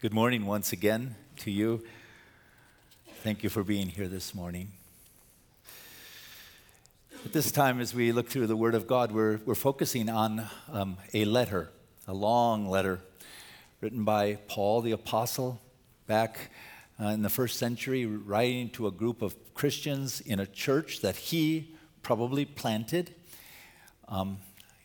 Good morning once again to you. Thank you for being here this morning. At this time, as we look through the Word of God, we're, we're focusing on um, a letter, a long letter written by Paul the Apostle back uh, in the first century, writing to a group of Christians in a church that he probably planted um,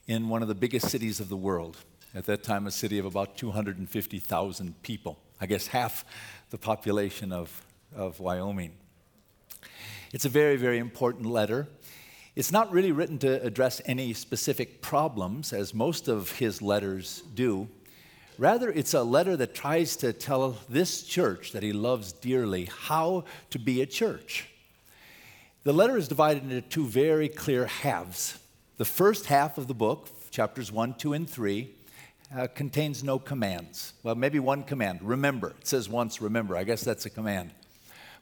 in one of the biggest cities of the world. At that time, a city of about 250,000 people. I guess half the population of, of Wyoming. It's a very, very important letter. It's not really written to address any specific problems, as most of his letters do. Rather, it's a letter that tries to tell this church that he loves dearly how to be a church. The letter is divided into two very clear halves. The first half of the book, chapters 1, 2, and 3, uh, contains no commands. Well, maybe one command remember. It says once, remember. I guess that's a command.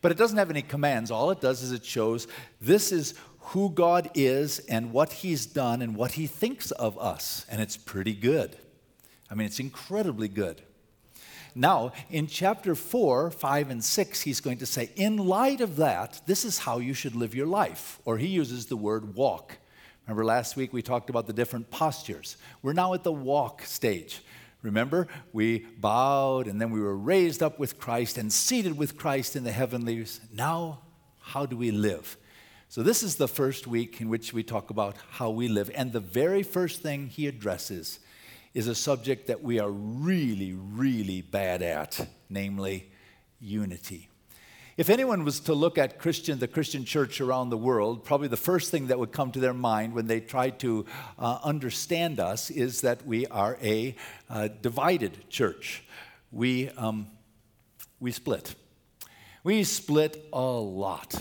But it doesn't have any commands. All it does is it shows this is who God is and what He's done and what He thinks of us. And it's pretty good. I mean, it's incredibly good. Now, in chapter 4, 5, and 6, he's going to say, in light of that, this is how you should live your life. Or he uses the word walk. Remember last week we talked about the different postures. We're now at the walk stage. Remember, we bowed and then we were raised up with Christ and seated with Christ in the heavenlies. Now, how do we live? So, this is the first week in which we talk about how we live. And the very first thing he addresses is a subject that we are really, really bad at, namely unity. If anyone was to look at Christian, the Christian church around the world, probably the first thing that would come to their mind when they try to uh, understand us is that we are a uh, divided church. We, um, we split. We split a lot.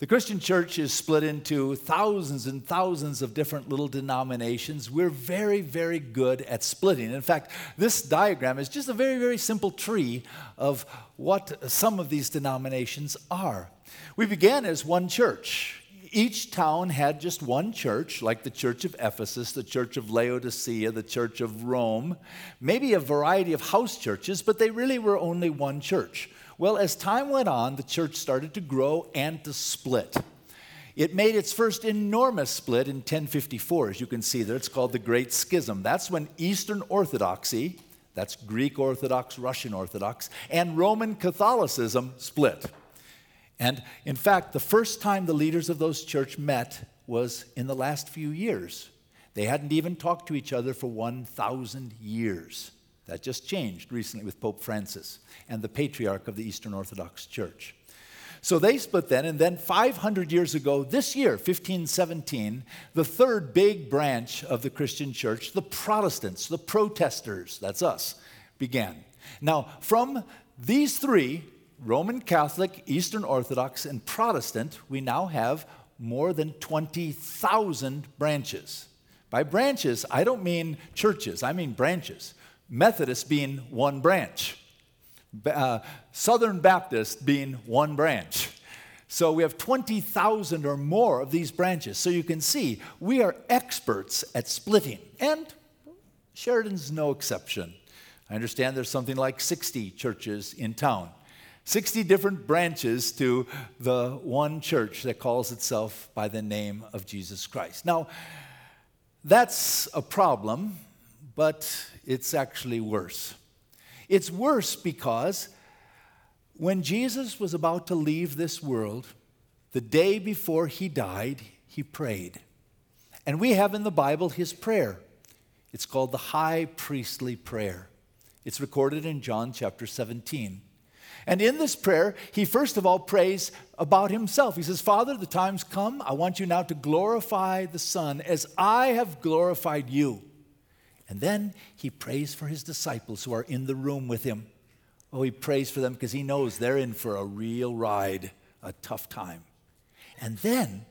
The Christian church is split into thousands and thousands of different little denominations. We're very, very good at splitting. In fact, this diagram is just a very, very simple tree of what some of these denominations are. We began as one church. Each town had just one church, like the church of Ephesus, the church of Laodicea, the church of Rome, maybe a variety of house churches, but they really were only one church. Well, as time went on, the church started to grow and to split. It made its first enormous split in 1054, as you can see there. It's called the Great Schism. That's when Eastern Orthodoxy, that's Greek Orthodox, Russian Orthodox, and Roman Catholicism split. And in fact, the first time the leaders of those church met was in the last few years. They hadn't even talked to each other for 1,000 years. That just changed recently with Pope Francis and the patriarch of the Eastern Orthodox Church. So they split then, and then 500 years ago, this year, 1517, the third big branch of the Christian church, the Protestants, the protesters, that's us, began. Now, from these three, Roman Catholic, Eastern Orthodox, and Protestant, we now have more than 20,000 branches. By branches, I don't mean churches, I mean branches. Methodist being one branch, uh, Southern Baptist being one branch. So we have 20,000 or more of these branches. So you can see we are experts at splitting. And Sheridan's no exception. I understand there's something like 60 churches in town, 60 different branches to the one church that calls itself by the name of Jesus Christ. Now, that's a problem, but it's actually worse. It's worse because when Jesus was about to leave this world, the day before he died, he prayed. And we have in the Bible his prayer. It's called the high priestly prayer. It's recorded in John chapter 17. And in this prayer, he first of all prays about himself. He says, Father, the time's come. I want you now to glorify the Son as I have glorified you. And then he prays for his disciples who are in the room with him. Oh, he prays for them because he knows they're in for a real ride, a tough time. And then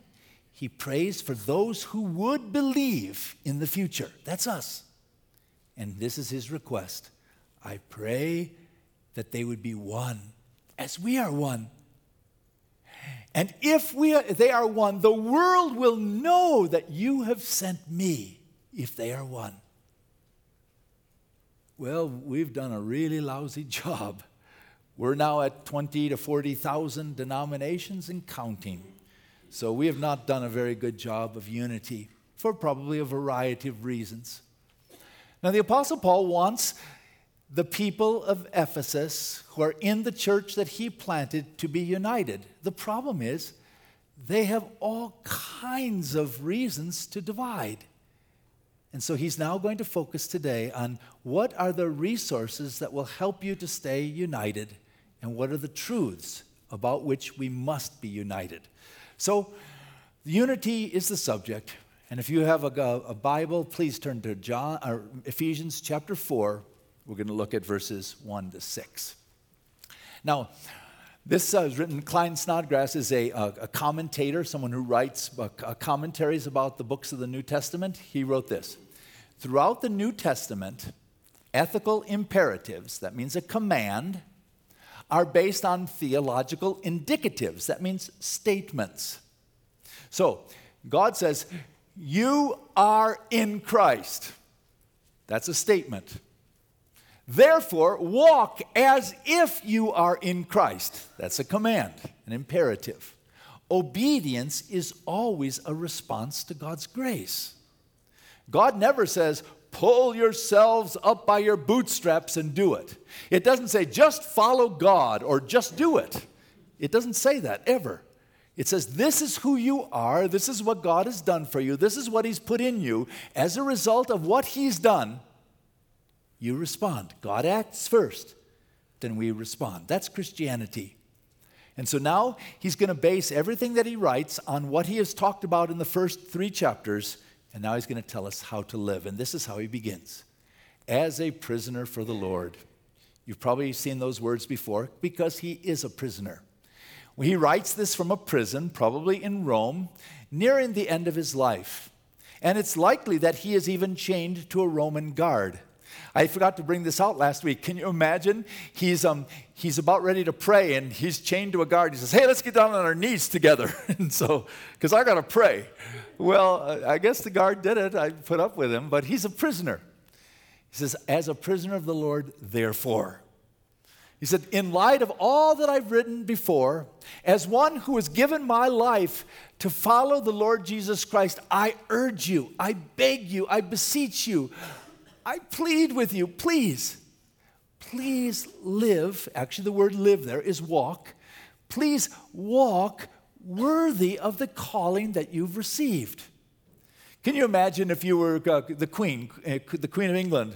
he prays for those who would believe in the future. That's us. And this is his request I pray that they would be one as we are one. And if we are, they are one, the world will know that you have sent me if they are one. well, we've done a really lousy job. We're now at 20 to 40,000 denominations and counting. So we have not done a very good job of unity for probably a variety of reasons. Now, the Apostle Paul wants the people of Ephesus who are in the church that he planted to be united. The problem is, they have all kinds of reasons to divide. And so he's now going to focus today on what are the resources that will help you to stay united and what are the truths about which we must be united. So, unity is the subject. And if you have a, a Bible, please turn to John, or Ephesians chapter 4. We're going to look at verses 1 to 6. Now, this uh, is written, Klyne Snodgrass is a, a, commentator, someone who writes uh, commentaries about the books of the New Testament. He wrote this Throughout the New Testament, ethical imperatives, that means a command, are based on theological indicatives, that means statements. So, God says, You are in Christ. That's a statement. Therefore, walk as if you are in Christ. That's a command, an imperative. Obedience is always a response to God's grace. God never says, pull yourselves up by your bootstraps and do it. It doesn't say, just follow God or just do it. It doesn't say that ever. It says, This is who you are. This is what God has done for you. This is what He's put in you. As a result of what He's done, you respond. God acts first, then we respond. That's Christianity. And so now he's going to base everything that he writes on what he has talked about in the first three chapters, and now he's going to tell us how to live. And this is how he begins As a prisoner for the Lord. You've probably seen those words before because he is a prisoner. He writes this from a prison, probably in Rome, nearing the end of his life. And it's likely that he is even chained to a Roman guard. I forgot to bring this out last week. Can you imagine? He's, um, he's about ready to pray and he's chained to a guard. He says, Hey, let's get down on our knees together. and so, because I got to pray. Well, I guess the guard did it. I put up with him, but he's a prisoner. He says, As a prisoner of the Lord, therefore. He said, In light of all that I've written before, as one who has given my life to follow the Lord Jesus Christ, I urge you, I beg you, I beseech you, I plead with you, please, please live. Actually, the word live there is walk. Please walk worthy of the calling that you've received. Can you imagine if you were uh, the Queen, uh, the Queen of England?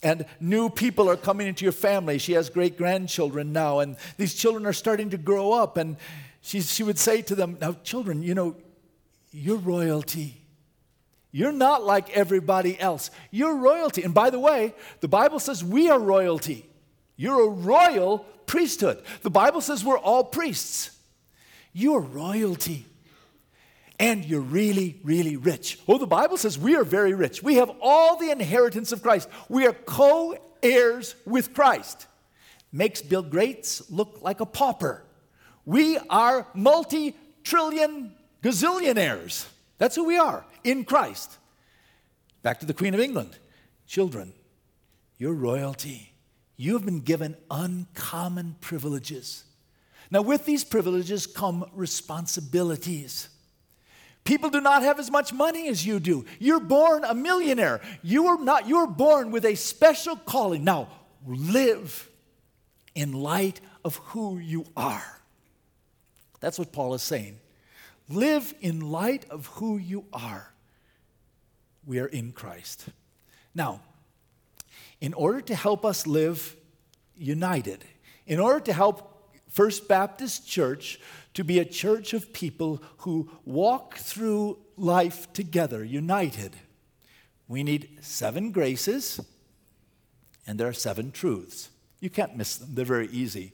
and new people are coming into your family. She has great grandchildren now, and these children are starting to grow up. And she, she would say to them, Now, children, you know, you're royalty. You're not like everybody else. You're royalty. And by the way, the Bible says we are royalty. You're a royal priesthood. The Bible says we're all priests. You're royalty. And you're really, really rich. Oh, the Bible says we are very rich. We have all the inheritance of Christ. We are co heirs with Christ. Makes Bill Gates look like a pauper. We are multi trillion gazillionaires. That's who we are in Christ. Back to the Queen of England. Children, you're royalty. You have been given uncommon privileges. Now, with these privileges come responsibilities. People do not have as much money as you do. You're born a millionaire. You are not, you're born with a special calling. Now, live in light of who you are. That's what Paul is saying. Live in light of who you are. We are in Christ. Now, in order to help us live united, in order to help First Baptist Church to be a church of people who walk through life together, united, we need seven graces and there are seven truths. You can't miss them, they're very easy.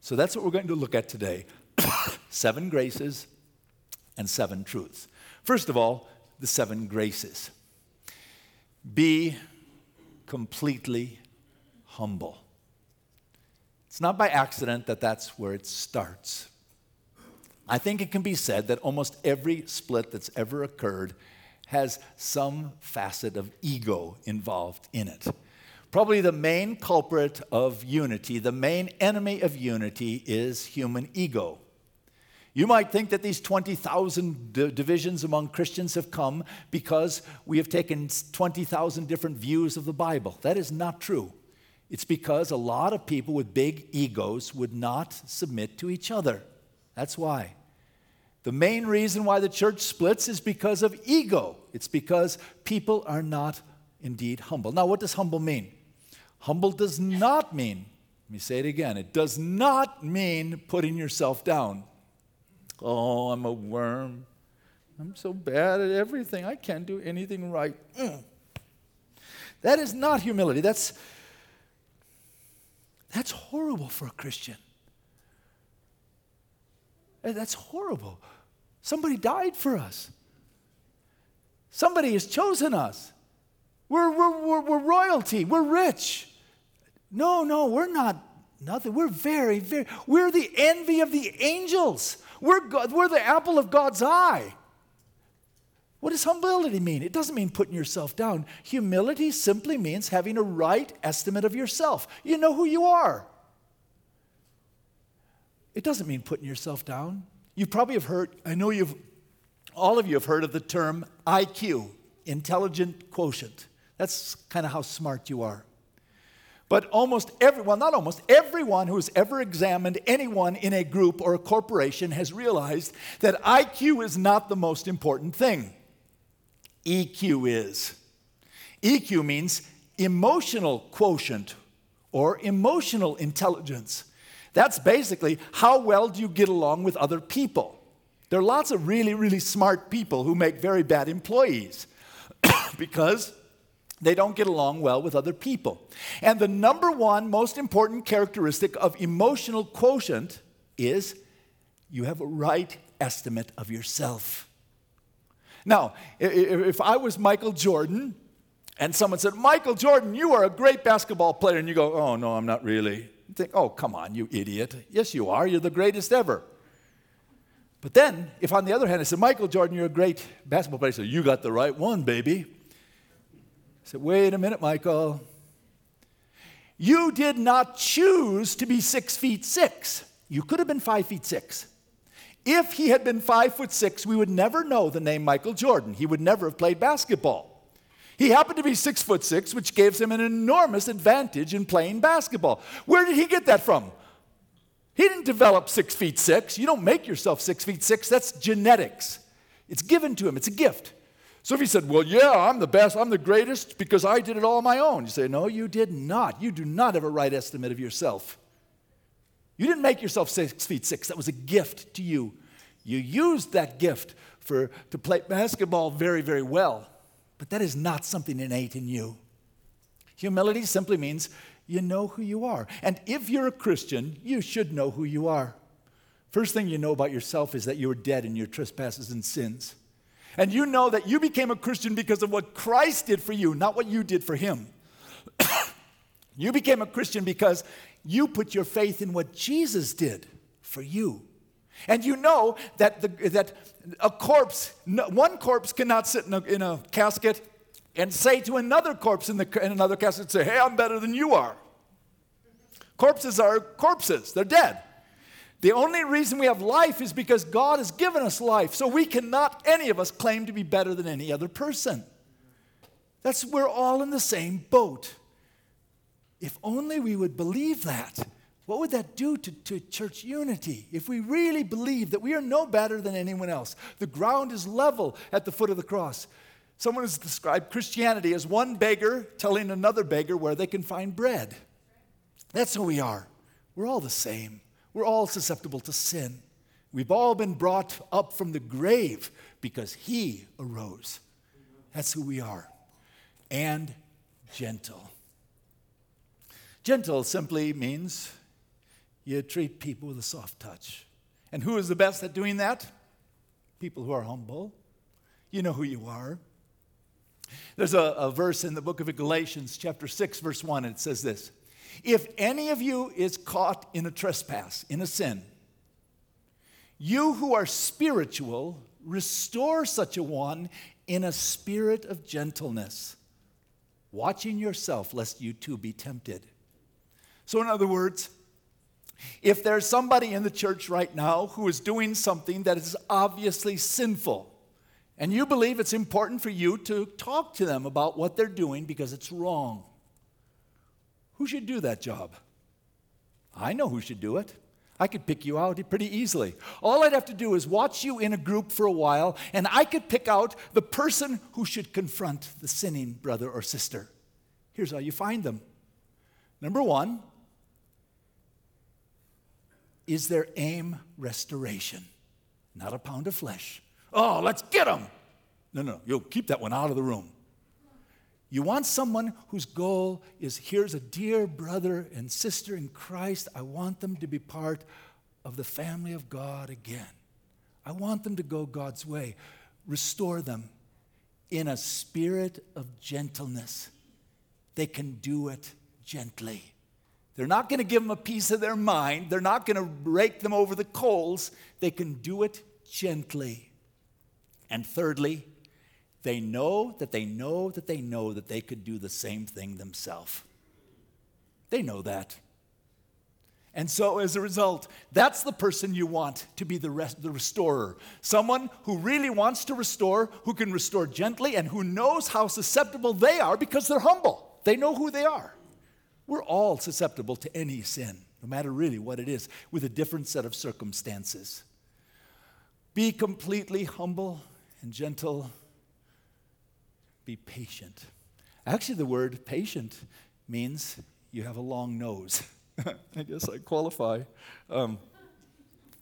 So that's what we're going to look at today seven graces and seven truths. First of all, the seven graces. Be completely humble. It's not by accident that that's where it starts. I think it can be said that almost every split that's ever occurred has some facet of ego involved in it. Probably the main culprit of unity, the main enemy of unity is human ego. You might think that these 20,000 d- divisions among Christians have come because we have taken 20,000 different views of the Bible. That is not true. It's because a lot of people with big egos would not submit to each other. That's why. The main reason why the church splits is because of ego. It's because people are not indeed humble. Now, what does humble mean? Humble does not mean, let me say it again, it does not mean putting yourself down. Oh, I'm a worm. I'm so bad at everything. I can't do anything right. Mm. That is not humility. That's, that's horrible for a Christian. That's horrible. Somebody died for us. Somebody has chosen us. We're, we're, we're, we're royalty. We're rich. No, no, we're not nothing. We're very, very, we're the envy of the angels. We're, God, we're the apple of God's eye. What does humility mean? It doesn't mean putting yourself down. Humility simply means having a right estimate of yourself. You know who you are. It doesn't mean putting yourself down. You probably have heard, I know you've, all of you have heard of the term IQ, intelligent quotient. That's kind of how smart you are. But almost everyone, not almost, everyone who has ever examined anyone in a group or a corporation has realized that IQ is not the most important thing. EQ is. EQ means emotional quotient or emotional intelligence. That's basically how well do you get along with other people. There are lots of really, really smart people who make very bad employees because they don't get along well with other people. And the number one most important characteristic of emotional quotient is you have a right estimate of yourself. Now, if I was Michael Jordan and someone said, Michael Jordan, you are a great basketball player, and you go, oh, no, I'm not really. You think, oh, come on, you idiot. Yes, you are. You're the greatest ever. But then, if on the other hand I said, Michael Jordan, you're a great basketball player, so you got the right one, baby said, Wait a minute, Michael. You did not choose to be six feet six. You could have been five feet six. If he had been five foot six, we would never know the name Michael Jordan. He would never have played basketball. He happened to be six foot six, which gives him an enormous advantage in playing basketball. Where did he get that from? He didn't develop six feet six. You don't make yourself six feet six. That's genetics. It's given to him, it's a gift. So if he said, Well, yeah, I'm the best, I'm the greatest because I did it all on my own, you say, No, you did not. You do not have a right estimate of yourself. You didn't make yourself six feet six, that was a gift to you. You used that gift for, to play basketball very, very well, but that is not something innate in you. Humility simply means you know who you are. And if you're a Christian, you should know who you are. First thing you know about yourself is that you are dead in your trespasses and sins. And you know that you became a Christian because of what Christ did for you, not what you did for him. you became a Christian because you put your faith in what Jesus did for you. And you know that, the, that a corpse, one corpse cannot sit in a, in a casket and say to another corpse in, the, in another casket, say, hey, I'm better than you are. Corpses are corpses, they're dead. The only reason we have life is because God has given us life. So we cannot, any of us, claim to be better than any other person. That's, we're all in the same boat. If only we would believe that, what would that do to, to church unity? If we really believe that we are no better than anyone else, the ground is level at the foot of the cross. Someone has described Christianity as one beggar telling another beggar where they can find bread. That's who we are. We're all the same. We're all susceptible to sin. We've all been brought up from the grave because He arose. That's who we are. And gentle. Gentle simply means you treat people with a soft touch. And who is the best at doing that? People who are humble. You know who you are. There's a, a verse in the book of Galatians, chapter 6, verse 1, and it says this if any of you is caught in a trespass, in a sin, you who are spiritual, restore such a one in a spirit of gentleness. watching yourself lest you too be tempted. So, in other words, if there's somebody in the church right now who is doing something that is obviously sinful, and you believe it's important for you to talk to them about what they're doing because it's wrong, who should do that job? I know who should do it. I could pick you out pretty easily. All I'd have to do is watch you in a group for a while, and I could pick out the person who should confront the sinning brother or sister. Here's how you find them. Number one, is their aim restoration, not a pound of flesh. Oh, let's get them. No, no, you'll keep that one out of the room. You want someone whose goal is here's a dear brother and sister in Christ. I want them to be part of the family of God again. I want them to go God's way. Restore them in a spirit of gentleness. They can do it gently. They're not going to give them a piece of their mind, they're not going to rake them over the coals. They can do it gently. And thirdly, they know that they know that they know that they could do the same thing themselves. They know that. And so, as a result, that's the person you want to be the, rest, the restorer. Someone who really wants to restore, who can restore gently, and who knows how susceptible they are because they're humble. They know who they are. We're all susceptible to any sin, no matter really what it is, with a different set of circumstances. Be completely humble and gentle be patient. Actually, the word patient means you have a long nose. I guess I qualify. Um,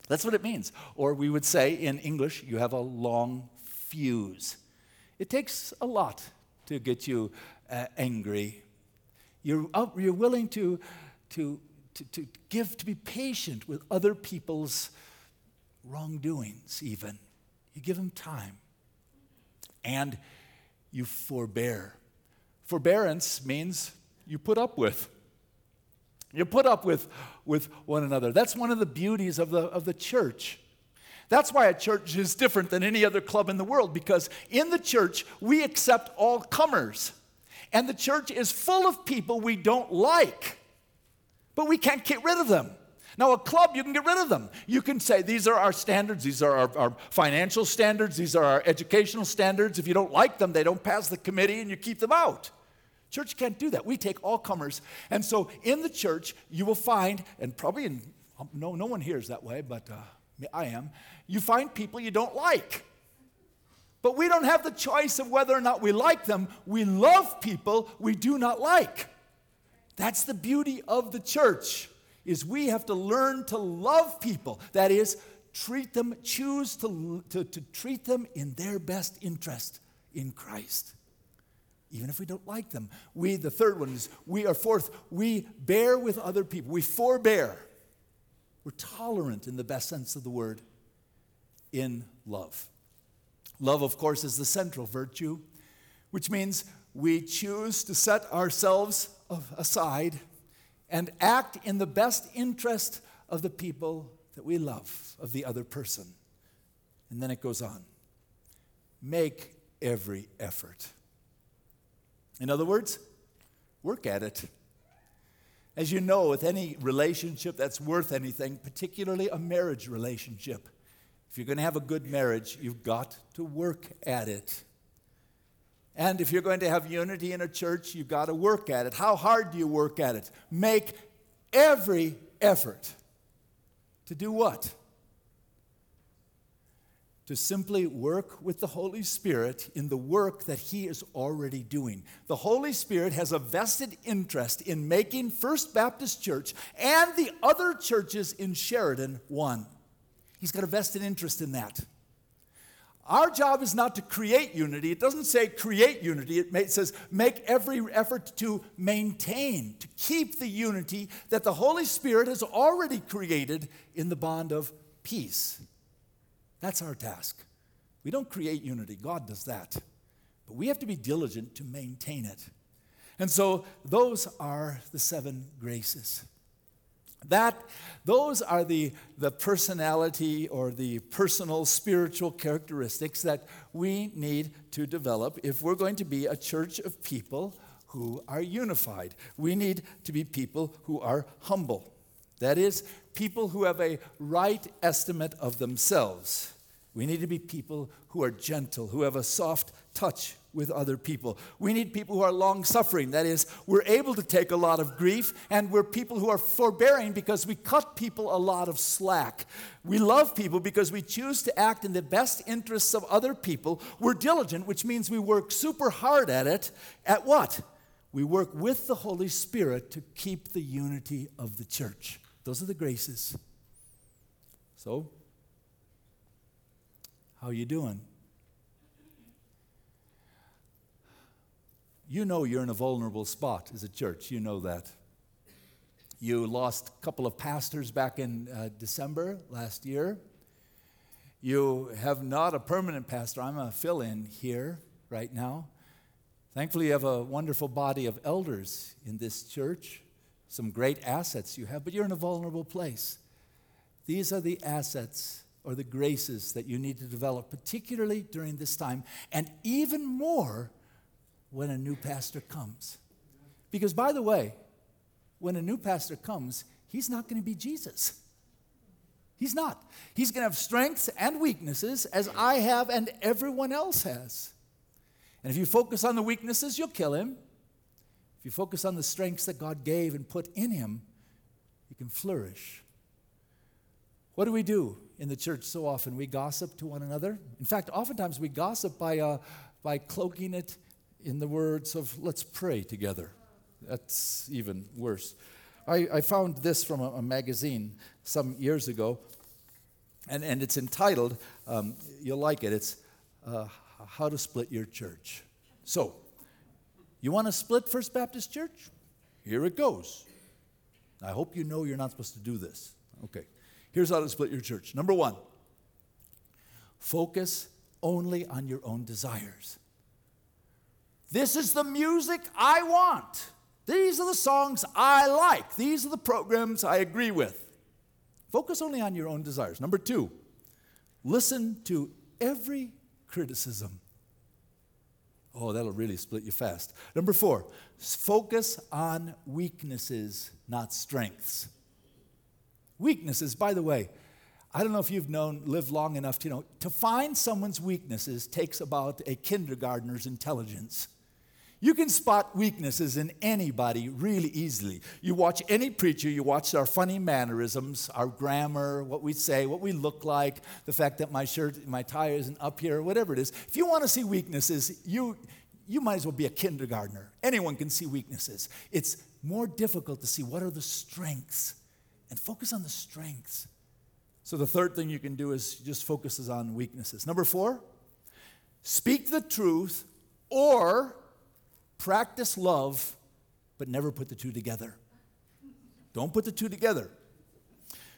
that's what it means. Or we would say in English, you have a long fuse. It takes a lot to get you uh, angry. You're, you're willing to, to, to, to give, to be patient with other people's wrongdoings, even. You give them time. And you forbear. Forbearance means you put up with. You put up with, with one another. That's one of the beauties of the, of the church. That's why a church is different than any other club in the world, because in the church, we accept all comers. And the church is full of people we don't like, but we can't get rid of them. Now, a club, you can get rid of them. You can say, these are our standards, these are our, our, financial standards, these are our educational standards. If you don't like them, they don't pass the committee and you keep them out. Church can't do that. We take all comers. And so in the church, you will find, and probably in, no, no one here is that way, but uh, I am, you find people you don't like. But we don't have the choice of whether or not we like them. We love people we do not like. That's the beauty of the church is we have to learn to love people. That is, treat them, choose to, to, to treat them in their best interest in Christ. Even if we don't like them. We, the third one is we are fourth, we bear with other people. We forbear. We're tolerant in the best sense of the word in love. Love, of course, is the central virtue, which means we choose to set ourselves aside and act in the best interest of the people that we love, of the other person. And then it goes on make every effort. In other words, work at it. As you know, with any relationship that's worth anything, particularly a marriage relationship, if you're going to have a good marriage, you've got to work at it. And if you're going to have unity in a church, you've got to work at it. How hard do you work at it? Make every effort to do what? To simply work with the Holy Spirit in the work that He is already doing. The Holy Spirit has a vested interest in making First Baptist Church and the other churches in Sheridan one. He's got a vested interest in that. Our job is not to create unity. It doesn't say create unity, it says make every effort to maintain, to keep the unity that the Holy Spirit has already created in the bond of peace. That's our task. We don't create unity, God does that. But we have to be diligent to maintain it. And so those are the seven graces. That, those are the, the personality or the personal spiritual characteristics that we need to develop if we're going to be a church of people who are unified. We need to be people who are humble. That is, people who have a right estimate of themselves. We need to be people who are gentle, who have a soft touch with other people. We need people who are long suffering. That is, we're able to take a lot of grief, and we're people who are forbearing because we cut people a lot of slack. We love people because we choose to act in the best interests of other people. We're diligent, which means we work super hard at it. At what? We work with the Holy Spirit to keep the unity of the church. Those are the graces. So, how are you doing? You know you're in a vulnerable spot as a church. You know that. You lost a couple of pastors back in uh, December last year. You have not a permanent pastor. I'm a fill in here right now. Thankfully, you have a wonderful body of elders in this church, some great assets you have, but you're in a vulnerable place. These are the assets or the graces that you need to develop, particularly during this time, and even more when a new pastor comes. Because, by the way, when a new pastor comes, he's not going to be Jesus. He's not. He's going to have strengths and weaknesses as I have and everyone else has. And if you focus on the weaknesses, you'll kill him. If you focus on the strengths that God gave and put in him, you can flourish. What do we do in the church so often? We gossip to one another. In fact, oftentimes we gossip by, uh, by cloaking it in the words of let's pray together. That's even worse. I, I found this from a, a, magazine some years ago, and, and it's entitled, um, you'll like it, it's uh, How to Split Your Church. So, you want to split First Baptist Church? Here it goes. I hope you know you're not supposed to do this. Okay, here's how to split your church. Number one, focus only on your own desires. This is the music I want. These are the songs I like. These are the programs I agree with. Focus only on your own desires. Number two, listen to every criticism. Oh, that'll really split you fast. Number four, focus on weaknesses, not strengths. Weaknesses, by the way, I don't know if you've known, lived long enough to know, to find someone's weaknesses takes about a kindergartner's intelligence. You can spot weaknesses in anybody really easily. You watch any preacher, you watch our funny mannerisms, our grammar, what we say, what we look like, the fact that my shirt, my tie isn't up here, whatever it is. If you want to see weaknesses, you, you might as well be a kindergartner. Anyone can see weaknesses. It's more difficult to see what are the strengths and focus on the strengths. So the third thing you can do is just focuses on weaknesses. Number four, speak the truth or practice love, but never put the two together. Don't put the two together.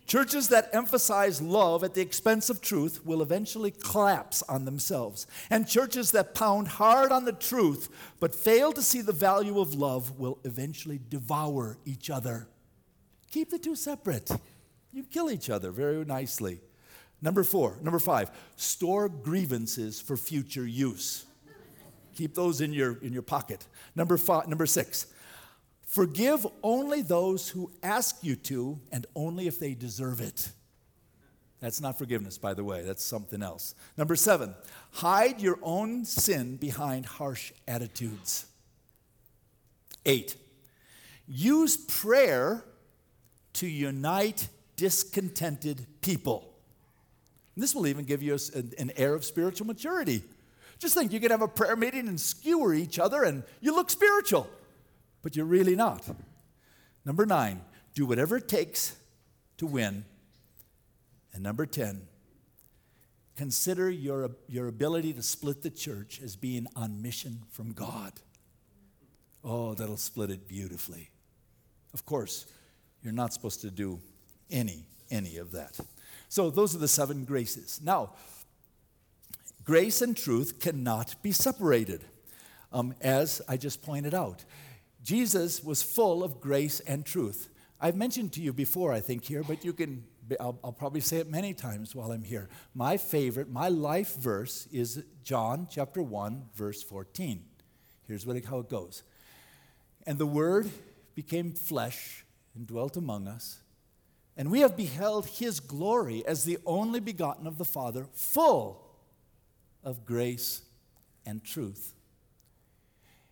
Churches that emphasize love at the expense of truth will eventually collapse on themselves. And churches that pound hard on the truth but fail to see the value of love will eventually devour each other. Keep the two separate. You kill each other very nicely. Number four, number five, store grievances for future use. Keep those in your, in your pocket. Number, five, number six, forgive only those who ask you to and only if they deserve it. That's not forgiveness, by the way, that's something else. Number seven, hide your own sin behind harsh attitudes. Eight, use prayer to unite discontented people. And this will even give you a, an air of spiritual maturity. Just think you could have a prayer meeting and skewer each other and you look spiritual, but you're really not. Number nine, do whatever it takes to win. And number 10, consider your, your ability to split the church as being on mission from God. Oh, that'll split it beautifully. Of course, you're not supposed to do any, any of that. So, those are the seven graces. Now, Grace and truth cannot be separated, um, as I just pointed out. Jesus was full of grace and truth. I've mentioned to you before, I think, here, but you can, I'll, I'll probably say it many times while I'm here. My favorite, my life verse is John chapter 1, verse 14. Here's what how it goes And the Word became flesh and dwelt among us. And we have beheld his glory as the only begotten of the Father, full of grace and truth.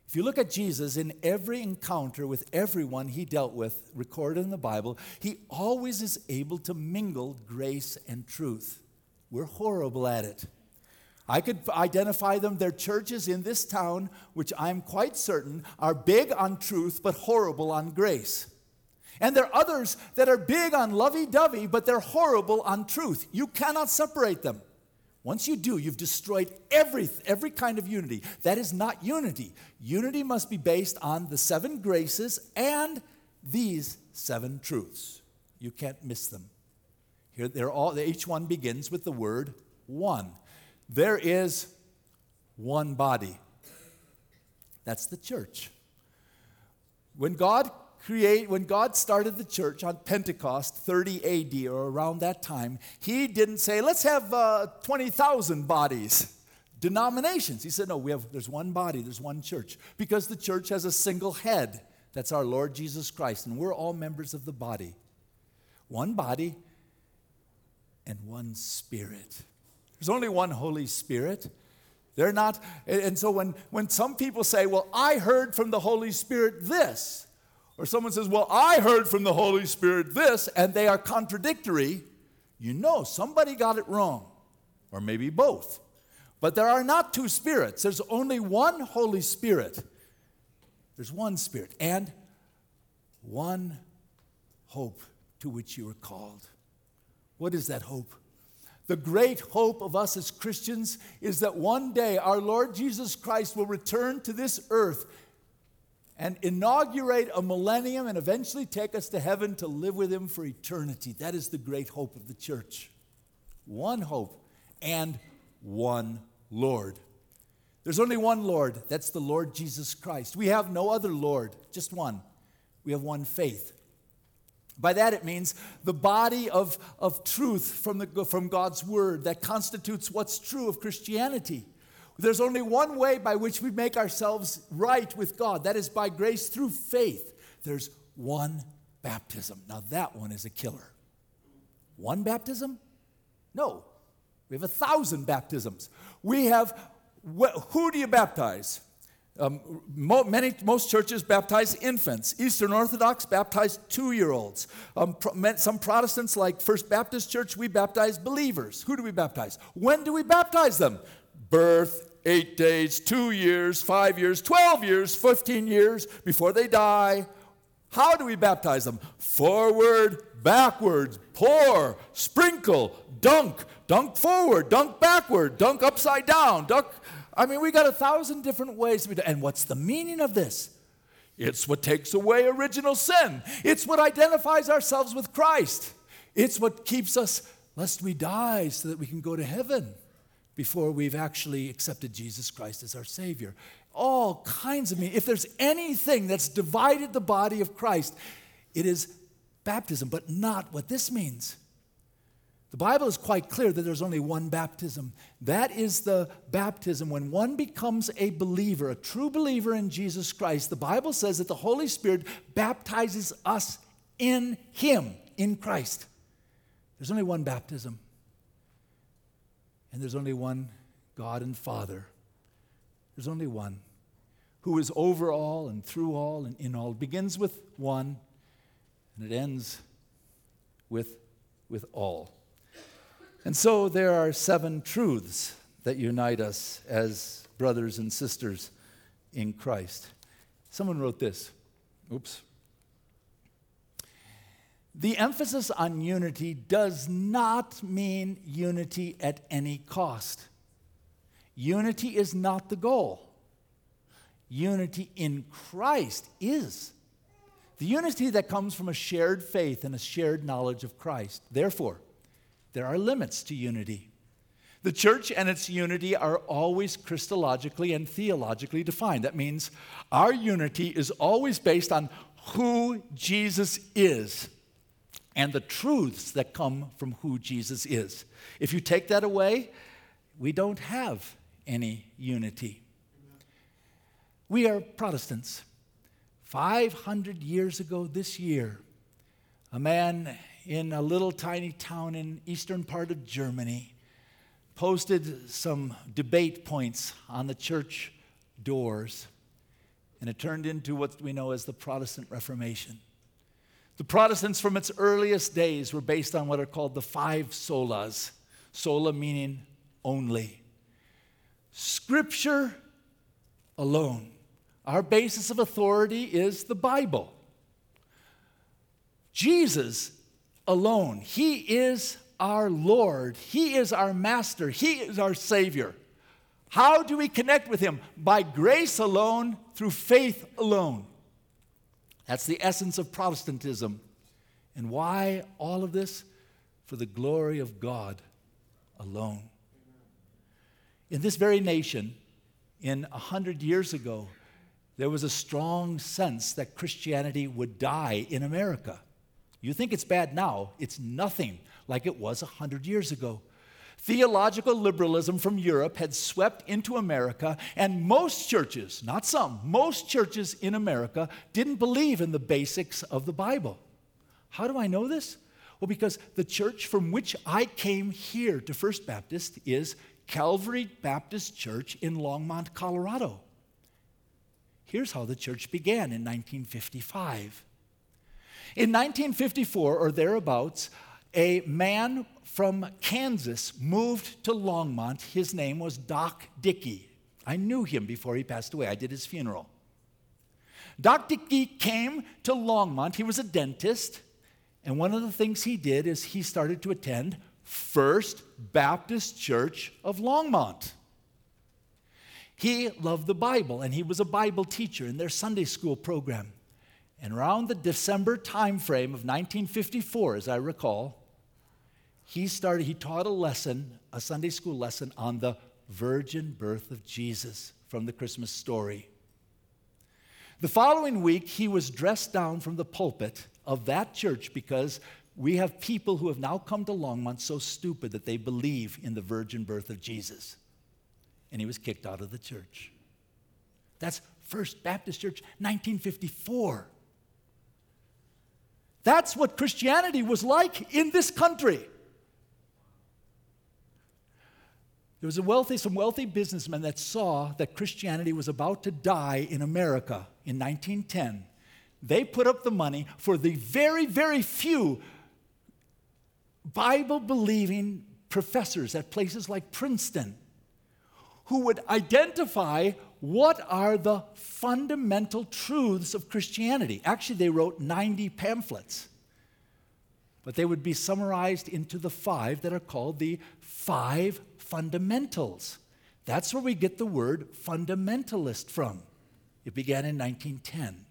If you look at Jesus in every encounter with everyone he dealt with, recorded in the Bible, he always is able to mingle grace and truth. We're horrible at it. I could identify them. They're churches in this town, which I'm quite certain are big on truth but horrible on grace. And there are others that are big on lovey dovey, but they're horrible on truth. You cannot separate them. Once you do, you've destroyed every, every kind of unity. That is not unity. Unity must be based on the seven graces and these seven truths. You can't miss them. Here, they're all, each one begins with the word one. There is one body. That's the church. When God create, when God started the church on Pentecost, 30 AD or around that time, He didn't say, let's have uh, 20,000 bodies, denominations. He said, no, we have, there's one body, there's one church, because the church has a single head. That's our Lord Jesus Christ, and we're all members of the body. One body and one spirit. There's only one Holy Spirit. They're not, and so when, when some people say, Well, I heard from the Holy Spirit this, or someone says, Well, I heard from the Holy Spirit this, and they are contradictory, you know somebody got it wrong, or maybe both. But there are not two spirits, there's only one Holy Spirit. There's one Spirit and one hope to which you are called. What is that hope? The great hope of us as Christians is that one day our Lord Jesus Christ will return to this earth and inaugurate a millennium and eventually take us to heaven to live with Him for eternity. That is the great hope of the church. One hope and one Lord. There's only one Lord, that's the Lord Jesus Christ. We have no other Lord, just one. We have one faith. By that, it means the body of, of truth from, the, from God's Word that constitutes what's true of Christianity. There's only one way by which we make ourselves right with God that is by grace through faith. There's one baptism. Now, that one is a killer. One baptism? No. We have a thousand baptisms. We have, who do you baptize? Um, many, most churches baptize infants. Eastern Orthodox baptize two year olds. Um, some Protestants, like First Baptist Church, we baptize believers. Who do we baptize? When do we baptize them? Birth, eight days, two years, five years, 12 years, 15 years before they die. How do we baptize them? Forward, backwards, pour, sprinkle, dunk, dunk forward, dunk backward, dunk upside down, dunk. I mean, we got a thousand different ways to be. And what's the meaning of this? It's what takes away original sin. It's what identifies ourselves with Christ. It's what keeps us, lest we die, so that we can go to heaven before we've actually accepted Jesus Christ as our Savior. All kinds of meaning. If there's anything that's divided the body of Christ, it is baptism, but not what this means. The Bible is quite clear that there's only one baptism. That is the baptism when one becomes a believer, a true believer in Jesus Christ. The Bible says that the Holy Spirit baptizes us in Him, in Christ. There's only one baptism. And there's only one God and Father. There's only one who is over all and through all and in all. It begins with one and it ends with, with all. And so there are seven truths that unite us as brothers and sisters in Christ. Someone wrote this. Oops. The emphasis on unity does not mean unity at any cost. Unity is not the goal. Unity in Christ is. The unity that comes from a shared faith and a shared knowledge of Christ. Therefore, there are limits to unity. The church and its unity are always Christologically and theologically defined. That means our unity is always based on who Jesus is and the truths that come from who Jesus is. If you take that away, we don't have any unity. We are Protestants. 500 years ago this year, a man in a little tiny town in eastern part of Germany posted some debate points on the church doors, and it turned into what we know as the Protestant Reformation. The Protestants, from its earliest days, were based on what are called the five solas. Sola meaning only. Scripture alone. Our basis of authority is the Bible. Jesus alone. He is our Lord. He is our Master. He is our Savior. How do we connect with Him? By grace alone, through faith alone. That's the essence of Protestantism. And why all of this? For the glory of God alone. In this very nation, in a hundred years ago, there was a strong sense that Christianity would die in America. You think it's bad now, it's nothing like it was a hundred years ago. Theological liberalism from Europe had swept into America, and most churches, not some, most churches in America didn't believe in the basics of the Bible. How do I know this? Well, because the church from which I came here to First Baptist is Calvary Baptist Church in Longmont, Colorado. Here's how the church began in 1955. In 1954 or thereabouts, a man from Kansas moved to Longmont. His name was Doc Dickey. I knew him before he passed away. I did his funeral. Doc Dickey came to Longmont. He was a dentist. And one of the things he did is he started to attend First Baptist Church of Longmont. He loved the Bible and he was a Bible teacher in their Sunday school program. And around the December time frame of 1954, as I recall, he started, he taught a lesson, a Sunday school lesson on the virgin birth of Jesus from the Christmas story. The following week, he was dressed down from the pulpit of that church because we have people who have now come to Longmont so stupid that they believe in the virgin birth of Jesus. And he was kicked out of the church. That's First Baptist Church, 1954. That's what Christianity was like in this country. There was a wealthy, some wealthy businessmen that saw that Christianity was about to die in America in 1910. They put up the money for the very, very few Bible believing professors at places like Princeton who would identify what are the fundamental truths of Christianity. Actually, they wrote 90 pamphlets, but they would be summarized into the five that are called the five fundamentals. That's where we get the word fundamentalist from. It began in 1910.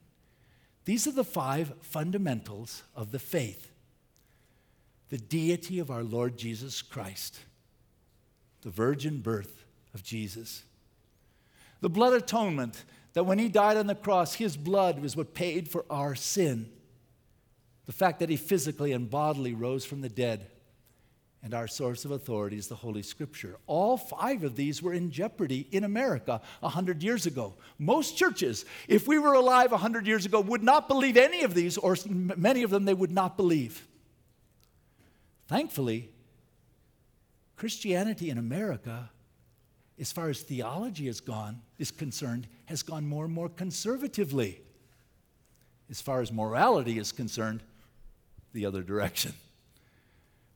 These are the five fundamentals of the faith the deity of our Lord Jesus Christ, the virgin birth of Jesus, the blood atonement, that when he died on the cross, his blood was what paid for our sin. The fact that he physically and bodily rose from the dead. And our source of authority is the Holy Scripture. All five of these were in jeopardy in America 100 years ago. Most churches, if we were alive 100 years ago, would not believe any of these, or many of them they would not believe. Thankfully, Christianity in America as far as theology has gone, is concerned, has gone more and more conservatively. As far as morality is concerned, the other direction.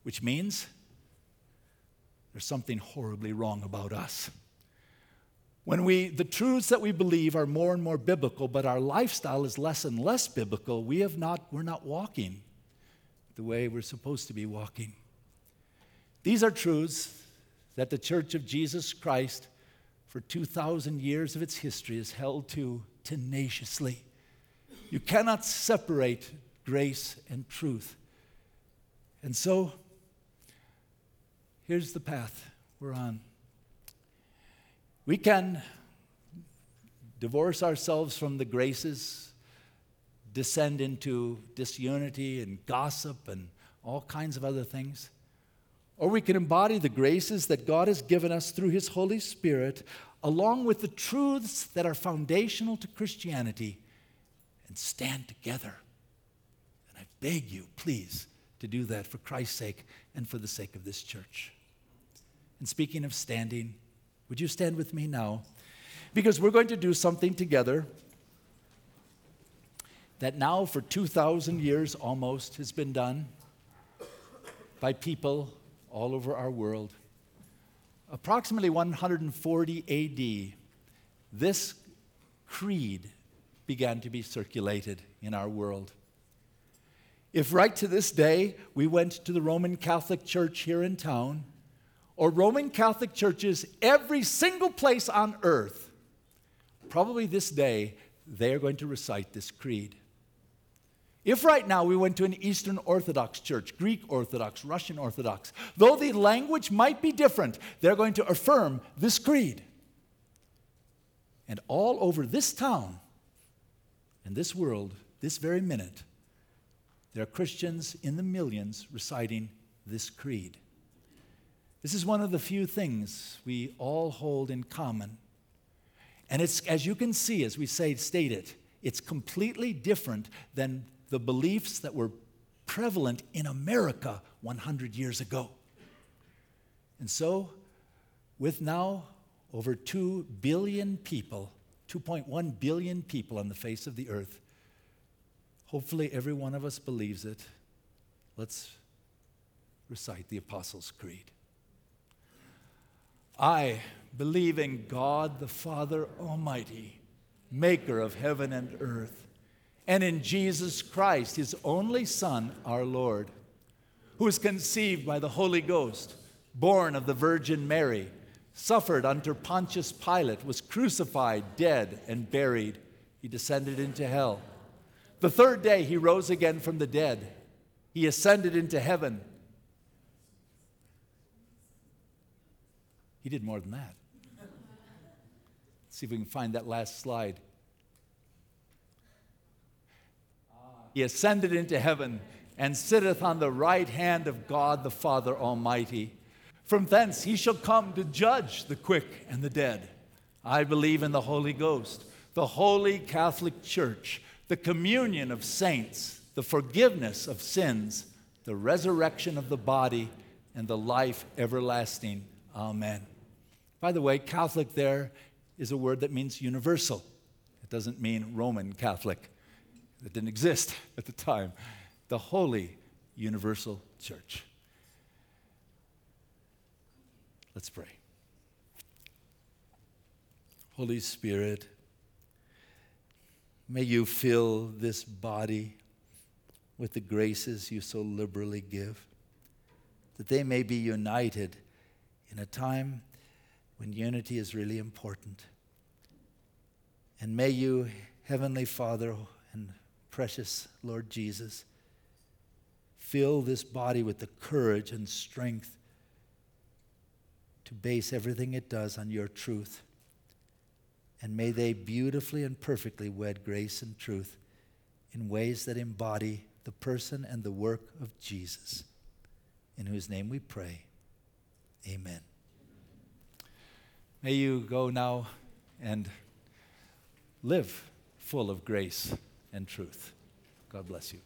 Which means there's something horribly wrong about us. When we, the truths that we believe are more and more biblical, but our lifestyle is less and less biblical, we have not, we're not walking the way we're supposed to be walking. These are truths that the Church of Jesus Christ, for 2,000 years of its history, has held to tenaciously. You cannot separate grace and truth. And so, here's the path we're on. We can divorce ourselves from the graces, descend into disunity and gossip and all kinds of other things. Or we can embody the graces that God has given us through His Holy Spirit, along with the truths that are foundational to Christianity, and stand together. And I beg you, please, to do that for Christ's sake and for the sake of this church. And speaking of standing, would you stand with me now? Because we're going to do something together that now, for 2,000 years almost, has been done by people all over our world. Approximately 140 AD, this creed began to be circulated in our world. If right to this day we went to the Roman Catholic Church here in town, or Roman Catholic churches every single place on earth, probably this day they are going to recite this creed. If right now we went to an Eastern Orthodox church, Greek Orthodox, Russian Orthodox, though the language might be different, they're going to affirm this creed. And all over this town and this world, this very minute, there are Christians in the millions reciting this creed. This is one of the few things we all hold in common. And it's, as you can see, as we say, state it, it's completely different than the beliefs that were prevalent in America 100 years ago. And so, with now over 2 billion people, 2.1 billion people on the face of the earth, hopefully every one of us believes it. Let's recite the Apostles' Creed. I believe in God the Father Almighty, maker of heaven and earth and in Jesus Christ, his only Son, our Lord, who was conceived by the Holy Ghost, born of the Virgin Mary, suffered under Pontius Pilate, was crucified, dead, and buried. He descended into hell. The third day, he rose again from the dead. He ascended into heaven. He did more than that. Let's see if we can find that last slide. He ascended into heaven and sitteth on the right hand of God the Father Almighty. From thence he shall come to judge the quick and the dead. I believe in the Holy Ghost, the holy Catholic Church, the communion of saints, the forgiveness of sins, the resurrection of the body, and the life everlasting. Amen. By the way, Catholic there is a word that means universal. It doesn't mean Roman Catholic that didn't exist at the time the Holy Universal Church. Let's pray. Holy Spirit, may you fill this body with the graces you so liberally give, that they may be united in a time when unity is really important. And may you, Heavenly Father and precious Lord Jesus. Fill this body with the courage and strength to base everything it does on your truth. And may they beautifully and perfectly wed grace and truth in ways that embody the person and the work of Jesus, in whose name we pray. Amen. May you go now and live full of grace and truth. God bless you.